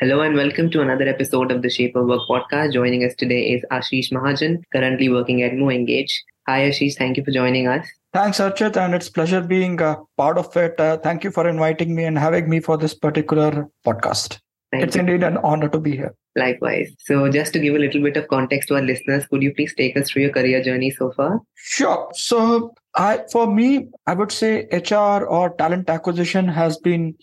Hello and welcome to another episode of the Shape of Work podcast. Joining us today is Ashish Mahajan, currently working at MoEngage. Hi Ashish, thank you for joining us. Thanks, Archit, and it's pleasure being a part of it. Uh, thank you for inviting me and having me for this particular podcast. Thank it's you. indeed an honor to be here. Likewise. So, just to give a little bit of context to our listeners, could you please take us through your career journey so far? Sure. So, I, for me, I would say HR or talent acquisition has been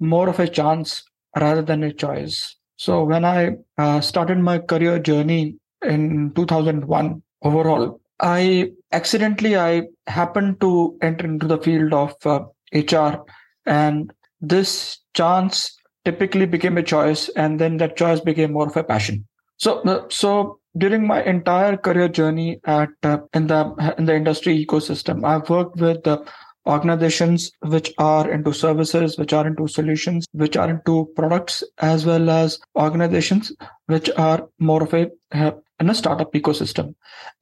more of a chance rather than a choice. So when I uh, started my career journey in 2001 overall, I accidentally I happened to enter into the field of uh, HR, and this chance typically became a choice, and then that choice became more of a passion. So, uh, so during my entire career journey at uh, in the in the industry ecosystem, I've worked with uh, organizations which are into services, which are into solutions, which are into products, as well as organizations which are more of a in a startup ecosystem.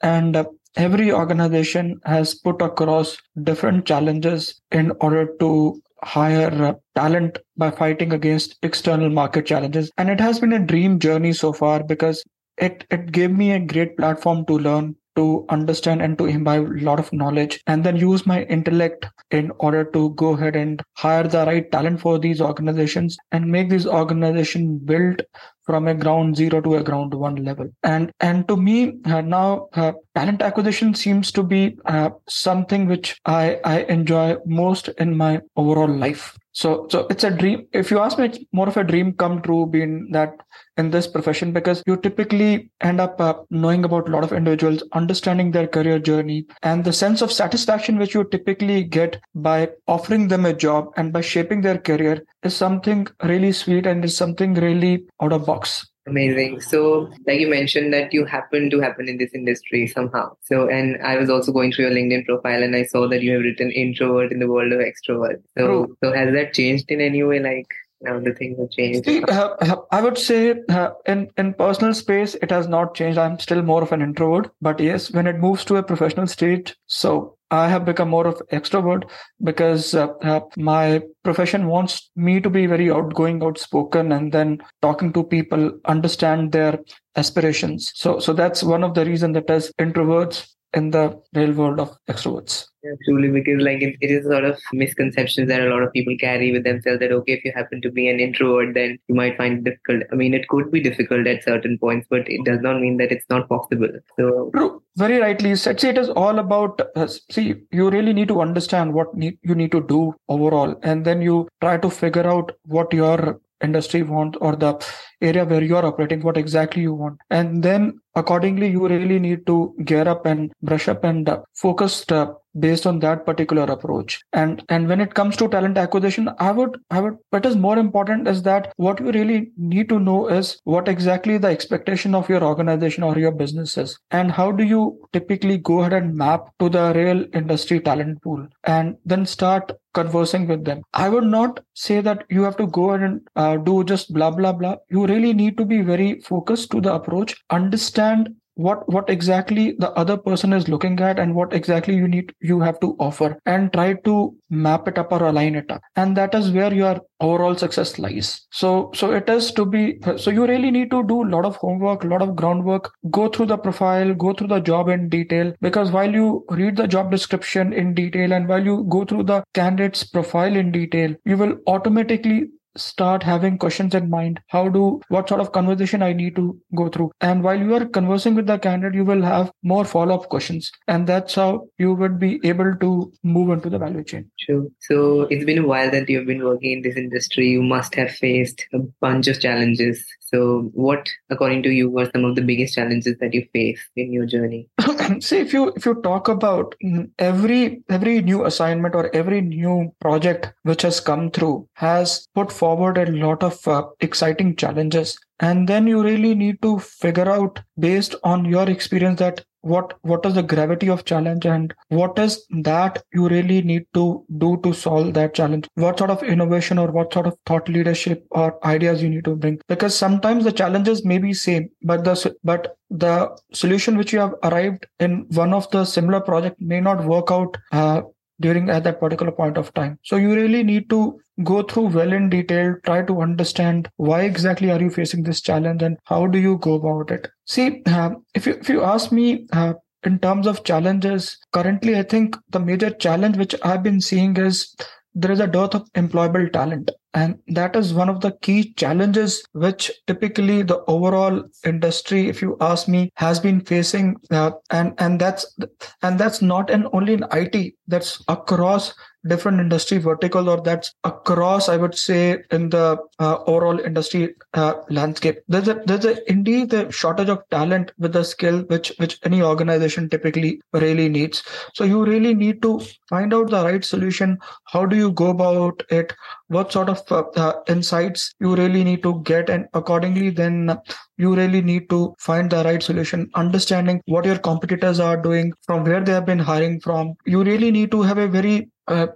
And uh, every organization has put across different challenges in order to hire uh, talent by fighting against external market challenges. And it has been a dream journey so far because it, it gave me a great platform to learn to understand and to imbibe a lot of knowledge and then use my intellect in order to go ahead and hire the right talent for these organizations and make this organization build from a ground zero to a ground one level. And and to me uh, now uh, talent acquisition seems to be uh, something which i i enjoy most in my overall life so so it's a dream. If you ask me it's more of a dream come true being that in this profession because you typically end up uh, knowing about a lot of individuals understanding their career journey and the sense of satisfaction which you typically get by offering them a job and by shaping their career is something really sweet and is something really out of box Amazing. So, like you mentioned that you happen to happen in this industry somehow. So, and I was also going through your LinkedIn profile and I saw that you have written introvert in the world of extrovert. So, True. so has that changed in any way? Like, now the things have changed. See, uh, uh, I would say uh, in in personal space, it has not changed. I'm still more of an introvert, but yes, when it moves to a professional state, so I have become more of extrovert because uh, uh, my profession wants me to be very outgoing, outspoken, and then talking to people, understand their aspirations. So, so that's one of the reason that as introverts in the real world of extroverts. Yeah, truly, because like it, it is a sort of misconceptions that a lot of people carry with themselves that okay, if you happen to be an introvert, then you might find it difficult. I mean, it could be difficult at certain points, but it does not mean that it's not possible. So, True. very rightly you said. See, it is all about. Uh, see, you really need to understand what need, you need to do overall, and then you try to figure out what your industry want or the area where you are operating what exactly you want. And then accordingly you really need to gear up and brush up and uh, focus uh, based on that particular approach. And and when it comes to talent acquisition i would i would what is more important is that what you really need to know is what exactly the expectation of your organization or your business is and how do you typically go ahead and map to the real industry talent pool and then start conversing with them. I would not say that you have to go and uh, do just blah blah blah. You really need to be very focused to the approach. Understand what what exactly the other person is looking at and what exactly you need you have to offer and try to map it up or align it up. And that is where your overall success lies. So so it is to be so you really need to do a lot of homework a lot of groundwork go through the profile go through the job in detail because while you read the job description in detail and while you go through the candidate's profile in detail you will automatically start having questions in mind. How do what sort of conversation i need to go through? And while you are conversing with the candidate you will have more follow-up questions. And that's how you would be able to move into the value chain. True. so it's been a while that you've been working in this industry. You must have faced a bunch of challenges so, what, according to you, were some of the biggest challenges that you faced in your journey? See, if you if you talk about every every new assignment or every new project which has come through has put forward a lot of uh, exciting challenges and then you really need to figure out based on your experience that what what is the gravity of challenge and what is that you really need to do to solve that challenge? What sort of innovation or what sort of thought leadership or ideas you need to bring? Because sometimes the challenges may be same but the but the solution which you have arrived in one of the similar project may not work out uh, during at that particular point of time. So you really need to go through well in detail try to understand why exactly are you facing this challenge and how do you go about it. See uh, if you if you ask me uh, in terms of challenges currently i think the major challenge which i've been seeing is there is a dearth of employable talent and that is one of the key challenges which typically the overall industry if you ask me has been facing uh, and and that's and that's not an only in it that's across different industry vertical or that's across i would say in the uh, overall industry uh, landscape. There's a there's a indeed the shortage of talent with the skill which which any organization typically really needs. So you really need to find out the right solution. How do you go about it? What sort of uh, uh, insights you really need to get and accordingly then you really need to find the right solution understanding what your competitors are doing from where they have been hiring from you really need to have a very uh,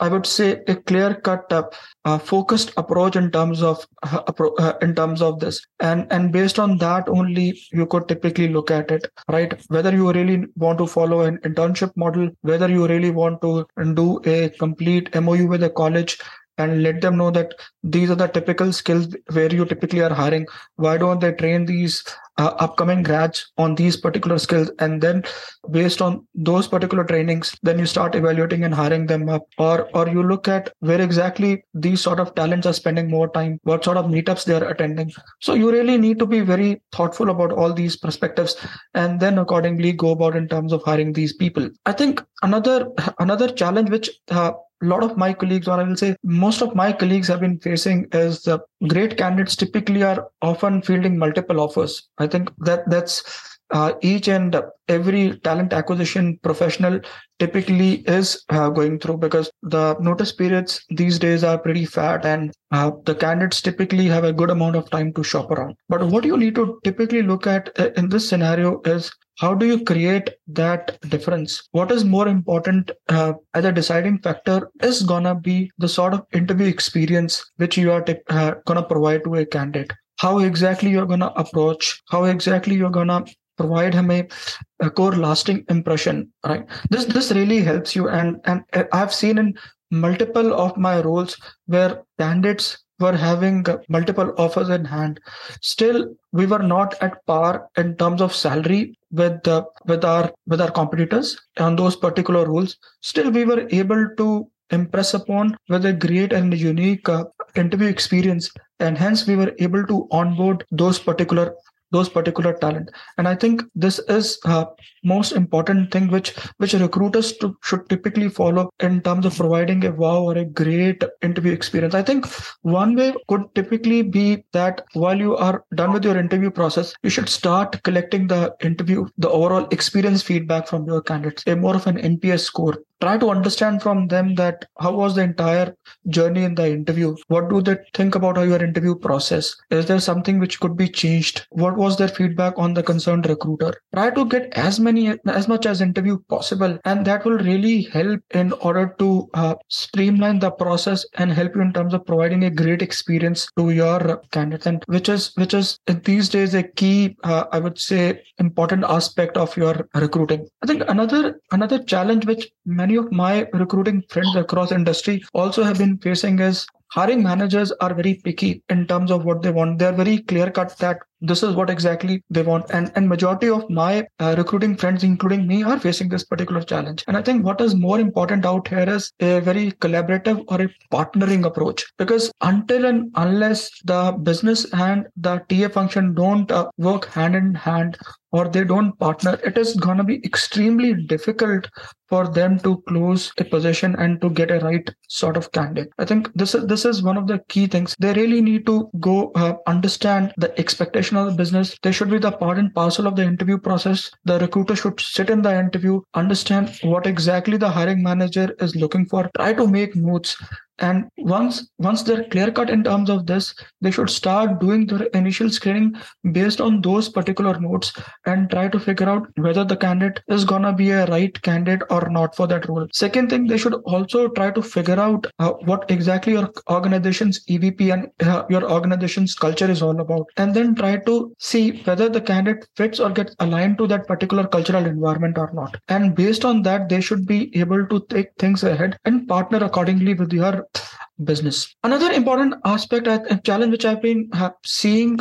I would say a clear cut, uh, focused approach in terms of uh, uh, in terms of this, and and based on that only you could typically look at it, right? Whether you really want to follow an internship model, whether you really want to do a complete MOU with a college, and let them know that these are the typical skills where you typically are hiring. Why don't they train these uh, upcoming grads on these particular skills? And then based on those particular trainings then you start evaluating and hiring them up. Or or you look at where exactly these sort of talents are spending more time what sort of meetups they are attending. So you really need to be very thoughtful about all these perspectives and then accordingly go about in terms of hiring these people. I think another another challenge which uh, a lot of my colleagues, or I will say most of my colleagues have been facing is the great candidates typically are often fielding multiple offers. I think that that's uh, each and every talent acquisition professional typically is uh, going through because the notice periods these days are pretty fat and uh, the candidates typically have a good amount of time to shop around. But what you need to typically look at uh, in this scenario is how do you create that difference? What is more important uh, as a deciding factor is gonna be the sort of interview experience which you are t- uh, gonna provide to a candidate. How exactly you're gonna approach how exactly you're gonna provide him a, a core lasting impression right? This this really helps you. And and i've seen in multiple of my roles where candidates were having multiple offers in hand. Still we were not at par in terms of salary with the with our with our competitors on those particular rules. Still we were able to impress upon with a great and unique uh, interview experience and hence we were able to onboard those particular those particular talent. And i think this is uh, most important thing which which recruiters to, should typically follow in terms of providing a wow or a great interview experience. I think one way could typically be that while you are done with your interview process you should start collecting the interview the overall experience feedback from your candidates. A more of an nps score try to understand from them that how was the entire journey in the interview. What do they think about your interview process? Is there something which could be changed? What was their feedback on the concerned recruiter? Try to get as many as much as interview possible and that will really help in order to uh, streamline the process and help you in terms of providing a great experience to your candidate and which is which is these days a key uh, i would say important aspect of your recruiting. I think another another challenge which many of my recruiting friends across industry also have been facing is hiring managers are very picky in terms of what they want. They're very clear cut that this is what exactly they want and and majority of my uh, recruiting friends including me are facing this particular challenge and i think what is more important out here is a very collaborative or a partnering approach because until and unless the business and the ta function don't uh, work hand in hand or they don't partner, it is going to be extremely difficult for them to close a position and to get a right sort of candidate. I think this is this is one of the key things. They really need to go uh, understand the expectation of the business. They should be the part and parcel of the interview process. The recruiter should sit in the interview, understand what exactly the hiring manager is looking for, try to make notes and once once they're clear cut in terms of this they should start doing their initial screening based on those particular notes and try to figure out whether the candidate is gonna be a right candidate or not for that role. Second thing they should also try to figure out uh, what exactly your organization's evp and uh, your organization's culture is all about. And then try to see whether the candidate fits or gets aligned to that particular cultural environment or not. And based on that they should be able to take things ahead and partner accordingly with your business. Another important aspect and challenge which I've been seeing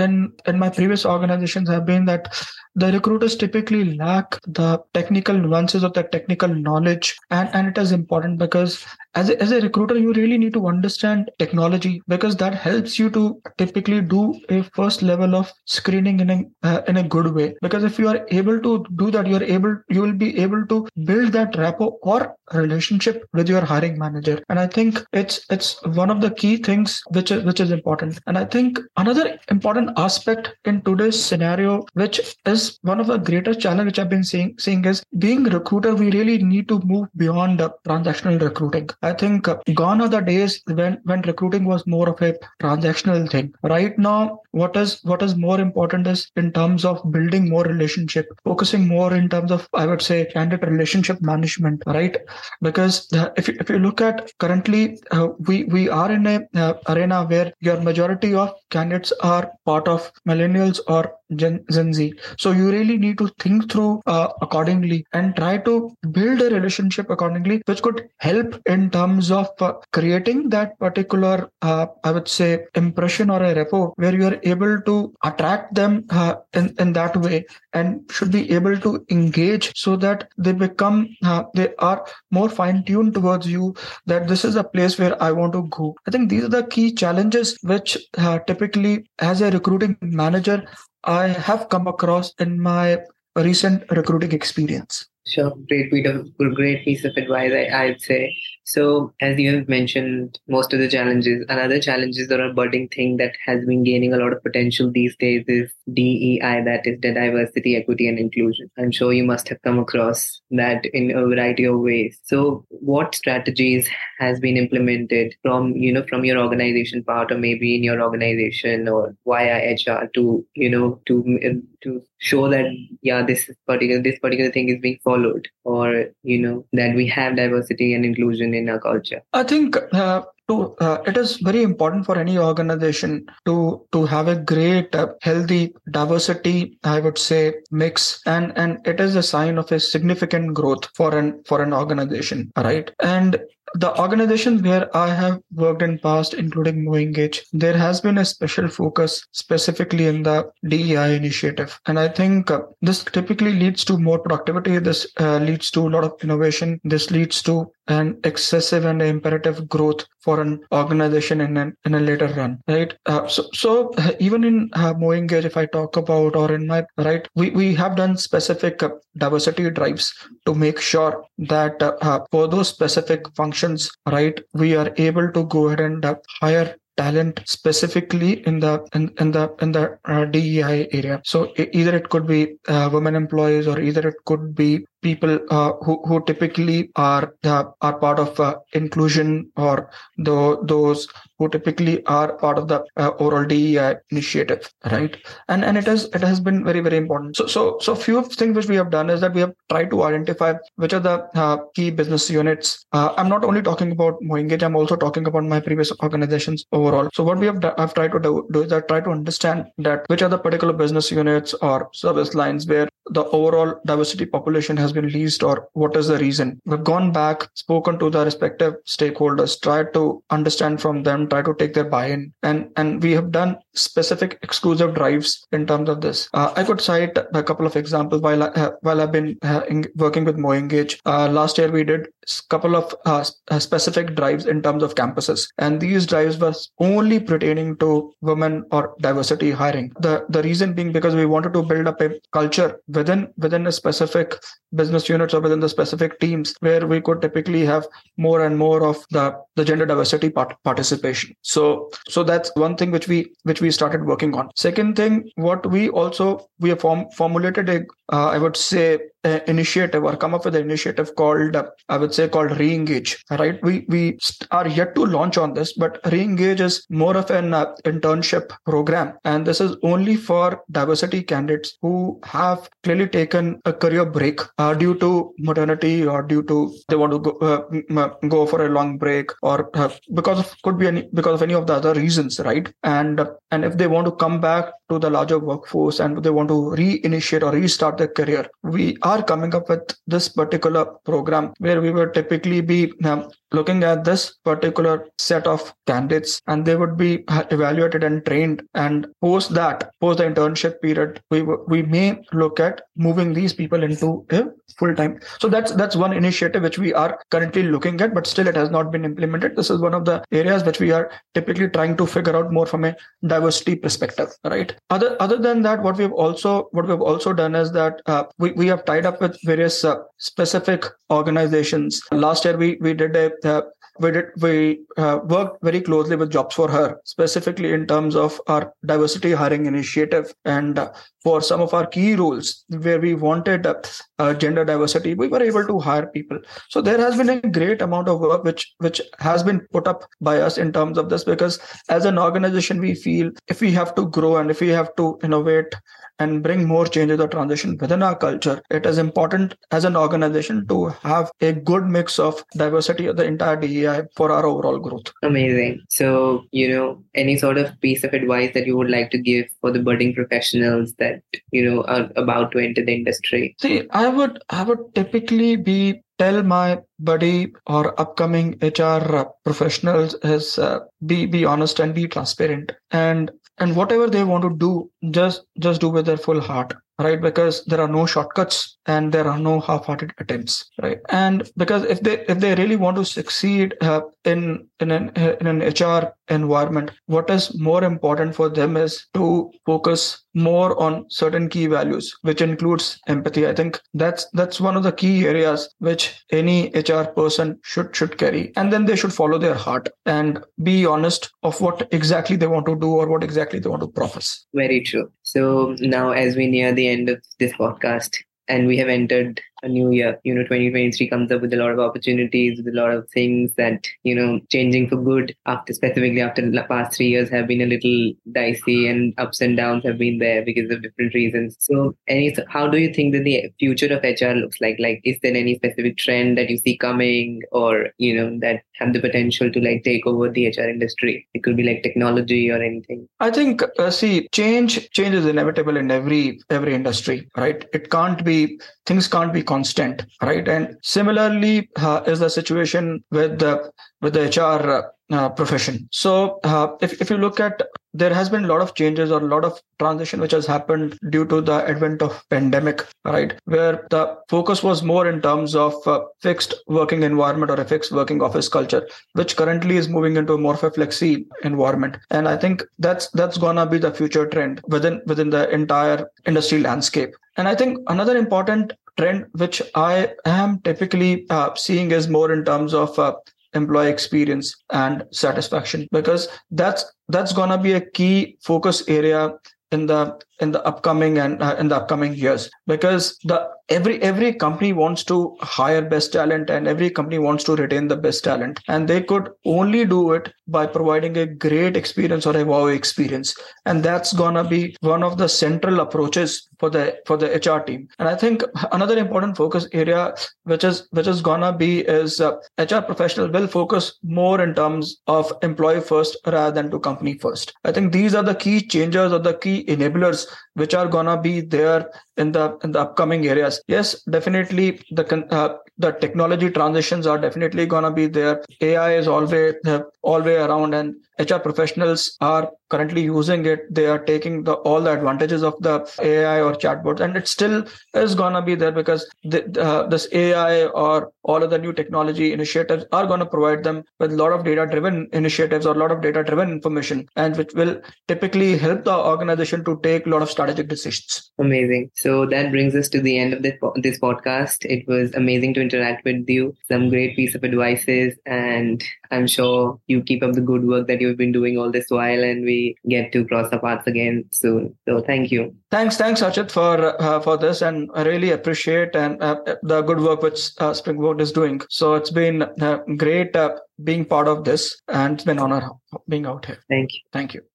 in in my previous organizations have been that the recruiters typically lack the technical nuances of the technical knowledge and, and it is important because as a, as a recruiter you really need to understand technology because that helps you to typically do a first level of screening in a uh, in a good way. Because if you are able to do that you're able you will be able to build that rapport or relationship with your hiring manager. And i think it's it's one of the key things which is which is important. And i think another important aspect in today's scenario which is one of the greatest challenge which i've been seeing seeing is being recruiter we really need to move beyond the transactional recruiting I think gone are the days when when recruiting was more of a transactional thing. Right now, what is what is more important is in terms of building more relationship, focusing more in terms of I would say candidate relationship management, right? Because if you, if you look at currently, uh, we we are in a uh, arena where your majority of candidates are part of millennials or Gen, Gen Z. So you really need to think through uh, accordingly and try to build a relationship accordingly, which could help in terms of uh, creating that particular, uh, I would say, impression or a rapport where you are able to attract them uh, in, in that way and should be able to engage so that they become, uh, they are more fine tuned towards you that this is a place where I want to go. I think these are the key challenges which uh, typically as a recruiting manager I have come across in my recent recruiting experience. Sure, great piece of advice. I'd say so, as you have mentioned, most of the challenges, another challenges or a budding thing that has been gaining a lot of potential these days is DEI, that is the diversity, equity, and inclusion. I'm sure you must have come across that in a variety of ways. So, what strategies has been implemented from you know from your organization part, or maybe in your organization or via HR to you know to to show that yeah this particular this particular thing is being followed, or you know that we have diversity and inclusion in our culture? I think uh, to, uh, it is very important for any organization to to have a great uh, healthy diversity i would say mix and and it is a sign of a significant growth for an for an organization right and the organizations where I have worked in past, including MoEngage, there has been a special focus specifically in the DEI initiative. And I think uh, this typically leads to more productivity. This uh, leads to a lot of innovation. This leads to an excessive and imperative growth for an organization in, an, in a later run, right? Uh, so, so uh, even in uh, if I talk about or in my right, we, we have done specific uh, diversity drives to make sure that uh, for those specific functions, right, we are able to go ahead and hire talent specifically in the in, in the in the uh, DEI area. So either it could be uh, women employees or either it could be people uh, who, who typically are are part of uh, inclusion or the, those who typically are part of the uh, overall DEI initiative, right? And and it has it has been very very important. So so so few of things which we have done is that we have tried to identify which are the uh, key business units. Uh, I'm not only talking about MoEngage, I'm also talking about my previous organizations overall. So what we have I've tried to do, do is that try to understand that which are the particular business units or service lines where the overall diversity population has been least or what is the reason we've gone back spoken to the respective stakeholders tried to understand from them try to take their buy-in. And and we have done specific exclusive drives in terms of this. Uh, i could cite a couple of examples while I, uh, while i've been uh, in, working with moengage. Uh, last year we did a couple of uh, uh, specific drives in terms of campuses. And these drives were only pertaining to women or diversity hiring. The the reason being because we wanted to build up a culture within within a specific business units or within the specific teams where we could typically have more and more of the the gender diversity part, participation. So so that's one thing which we which we started working on. Second thing what we also we have form, formulated a, uh, I would say, initiative or come up with an initiative called uh, i would say called reengage right? We we are yet to launch on this but reengage is more of an uh, internship program. And this is only for diversity candidates who have clearly taken a career break uh, due to maternity or due to they want to go, uh, go for a long break or because of could be any because of any of the other reasons right? And and if they want to come back to the larger workforce and they want to reinitiate or restart career. We are coming up with this particular program where we would typically be um, looking at this particular set of candidates and they would be evaluated and trained. And post that post the internship period we we may look at moving these people into a full time so that's that's one initiative which we are currently looking at but still it has not been implemented. This is one of the areas which we are typically trying to figure out more from a diversity perspective right? Other other than that what we've also what we've also done is that uh, we, we have tied up with various uh, specific organizations. Last year we we did a uh, we did we uh, worked very closely with JobsForHer specifically in terms of our diversity hiring initiative. And uh, for some of our key roles where we wanted uh, gender diversity we were able to hire people so there has been a great amount of work which which has been put up by us in terms of this because as an organization we feel if we have to grow and if we have to innovate and bring more changes or transition within our culture, it is important as an organization to have a good mix of diversity of the entire DEI for our overall growth. Amazing. So, you know, any sort of piece of advice that you would like to give for the budding professionals that, you know, are about to enter the industry? See, I would I would typically be tell my buddy or upcoming HR professionals is uh, be be honest and be transparent and and whatever they want to do just just do with their full heart right? Because there are no shortcuts and there are no half-hearted attempts right? And because if they if they really want to succeed uh, in in an in an hr environment what is more important for them is to focus more on certain key values which includes empathy. I think that's that's one of the key areas which any hr person should should carry. And then they should follow their heart and be honest of what exactly they want to do or what exactly they want to profess. Very true so now as we near the end of this podcast and we have entered a new year. You know, 2023 comes up with a lot of opportunities, with a lot of things that, you know, changing for good after specifically after the past three years have been a little dicey and ups and downs have been there because of different reasons. So any how do you think that the future of HR looks like? Like is there any specific trend that you see coming or, you know, that have the potential to like take over the HR industry? It could be like technology or anything. I think uh, see change change is inevitable in every every industry, right? It can't be things can't be constant, right? And similarly uh, is the situation with the with the HR uh, profession. So uh, if if you look at there has been a lot of changes or a lot of transition which has happened due to the advent of pandemic right? Where the focus was more in terms of a fixed working environment or a fixed working office culture which currently is moving into a more of a flexi environment. And i think that's that's gonna be the future trend within within the entire industry landscape. And i think another important trend which I am typically uh, seeing is more in terms of uh, employee experience and satisfaction because that's that's to be a key focus area in the in the upcoming and uh, in the upcoming years. Because the every every company wants to hire best talent and every company wants to retain the best talent. And they could only do it by providing a great experience or a wow experience. And that's gonna be one of the central approaches for the for the hr team. And i think another important focus area which is which is gonna be is uh, hr professional will focus more in terms of employee first rather than to company first. I think these are the key changes or the key enablers which are gonna be there in the in the upcoming areas. Yes definitely the uh, the technology transitions are definitely gonna be there. Ai is always uh, always around and hr professionals are currently using it. They are taking the all the advantages of the ai or chatbots, and it still is gonna be there because the, uh, this ai or all of the new technology initiatives are going to provide them with a lot of data driven initiatives or a lot of data driven information and which will typically help the organization to take a lot of strategic decisions. Amazing. So that brings us to the end of this, this podcast. It was amazing to interact with you. Some great piece of advices, and I'm sure you keep up the good work that you've been doing all this while, and we get to cross our paths again soon. So thank you. Thanks, thanks, Archit, for uh, for this, and I really appreciate and uh, the good work which uh, Springworks is doing. So it's been uh, great uh, being part of this, and it's been an honor being out here. Thank you. Thank you.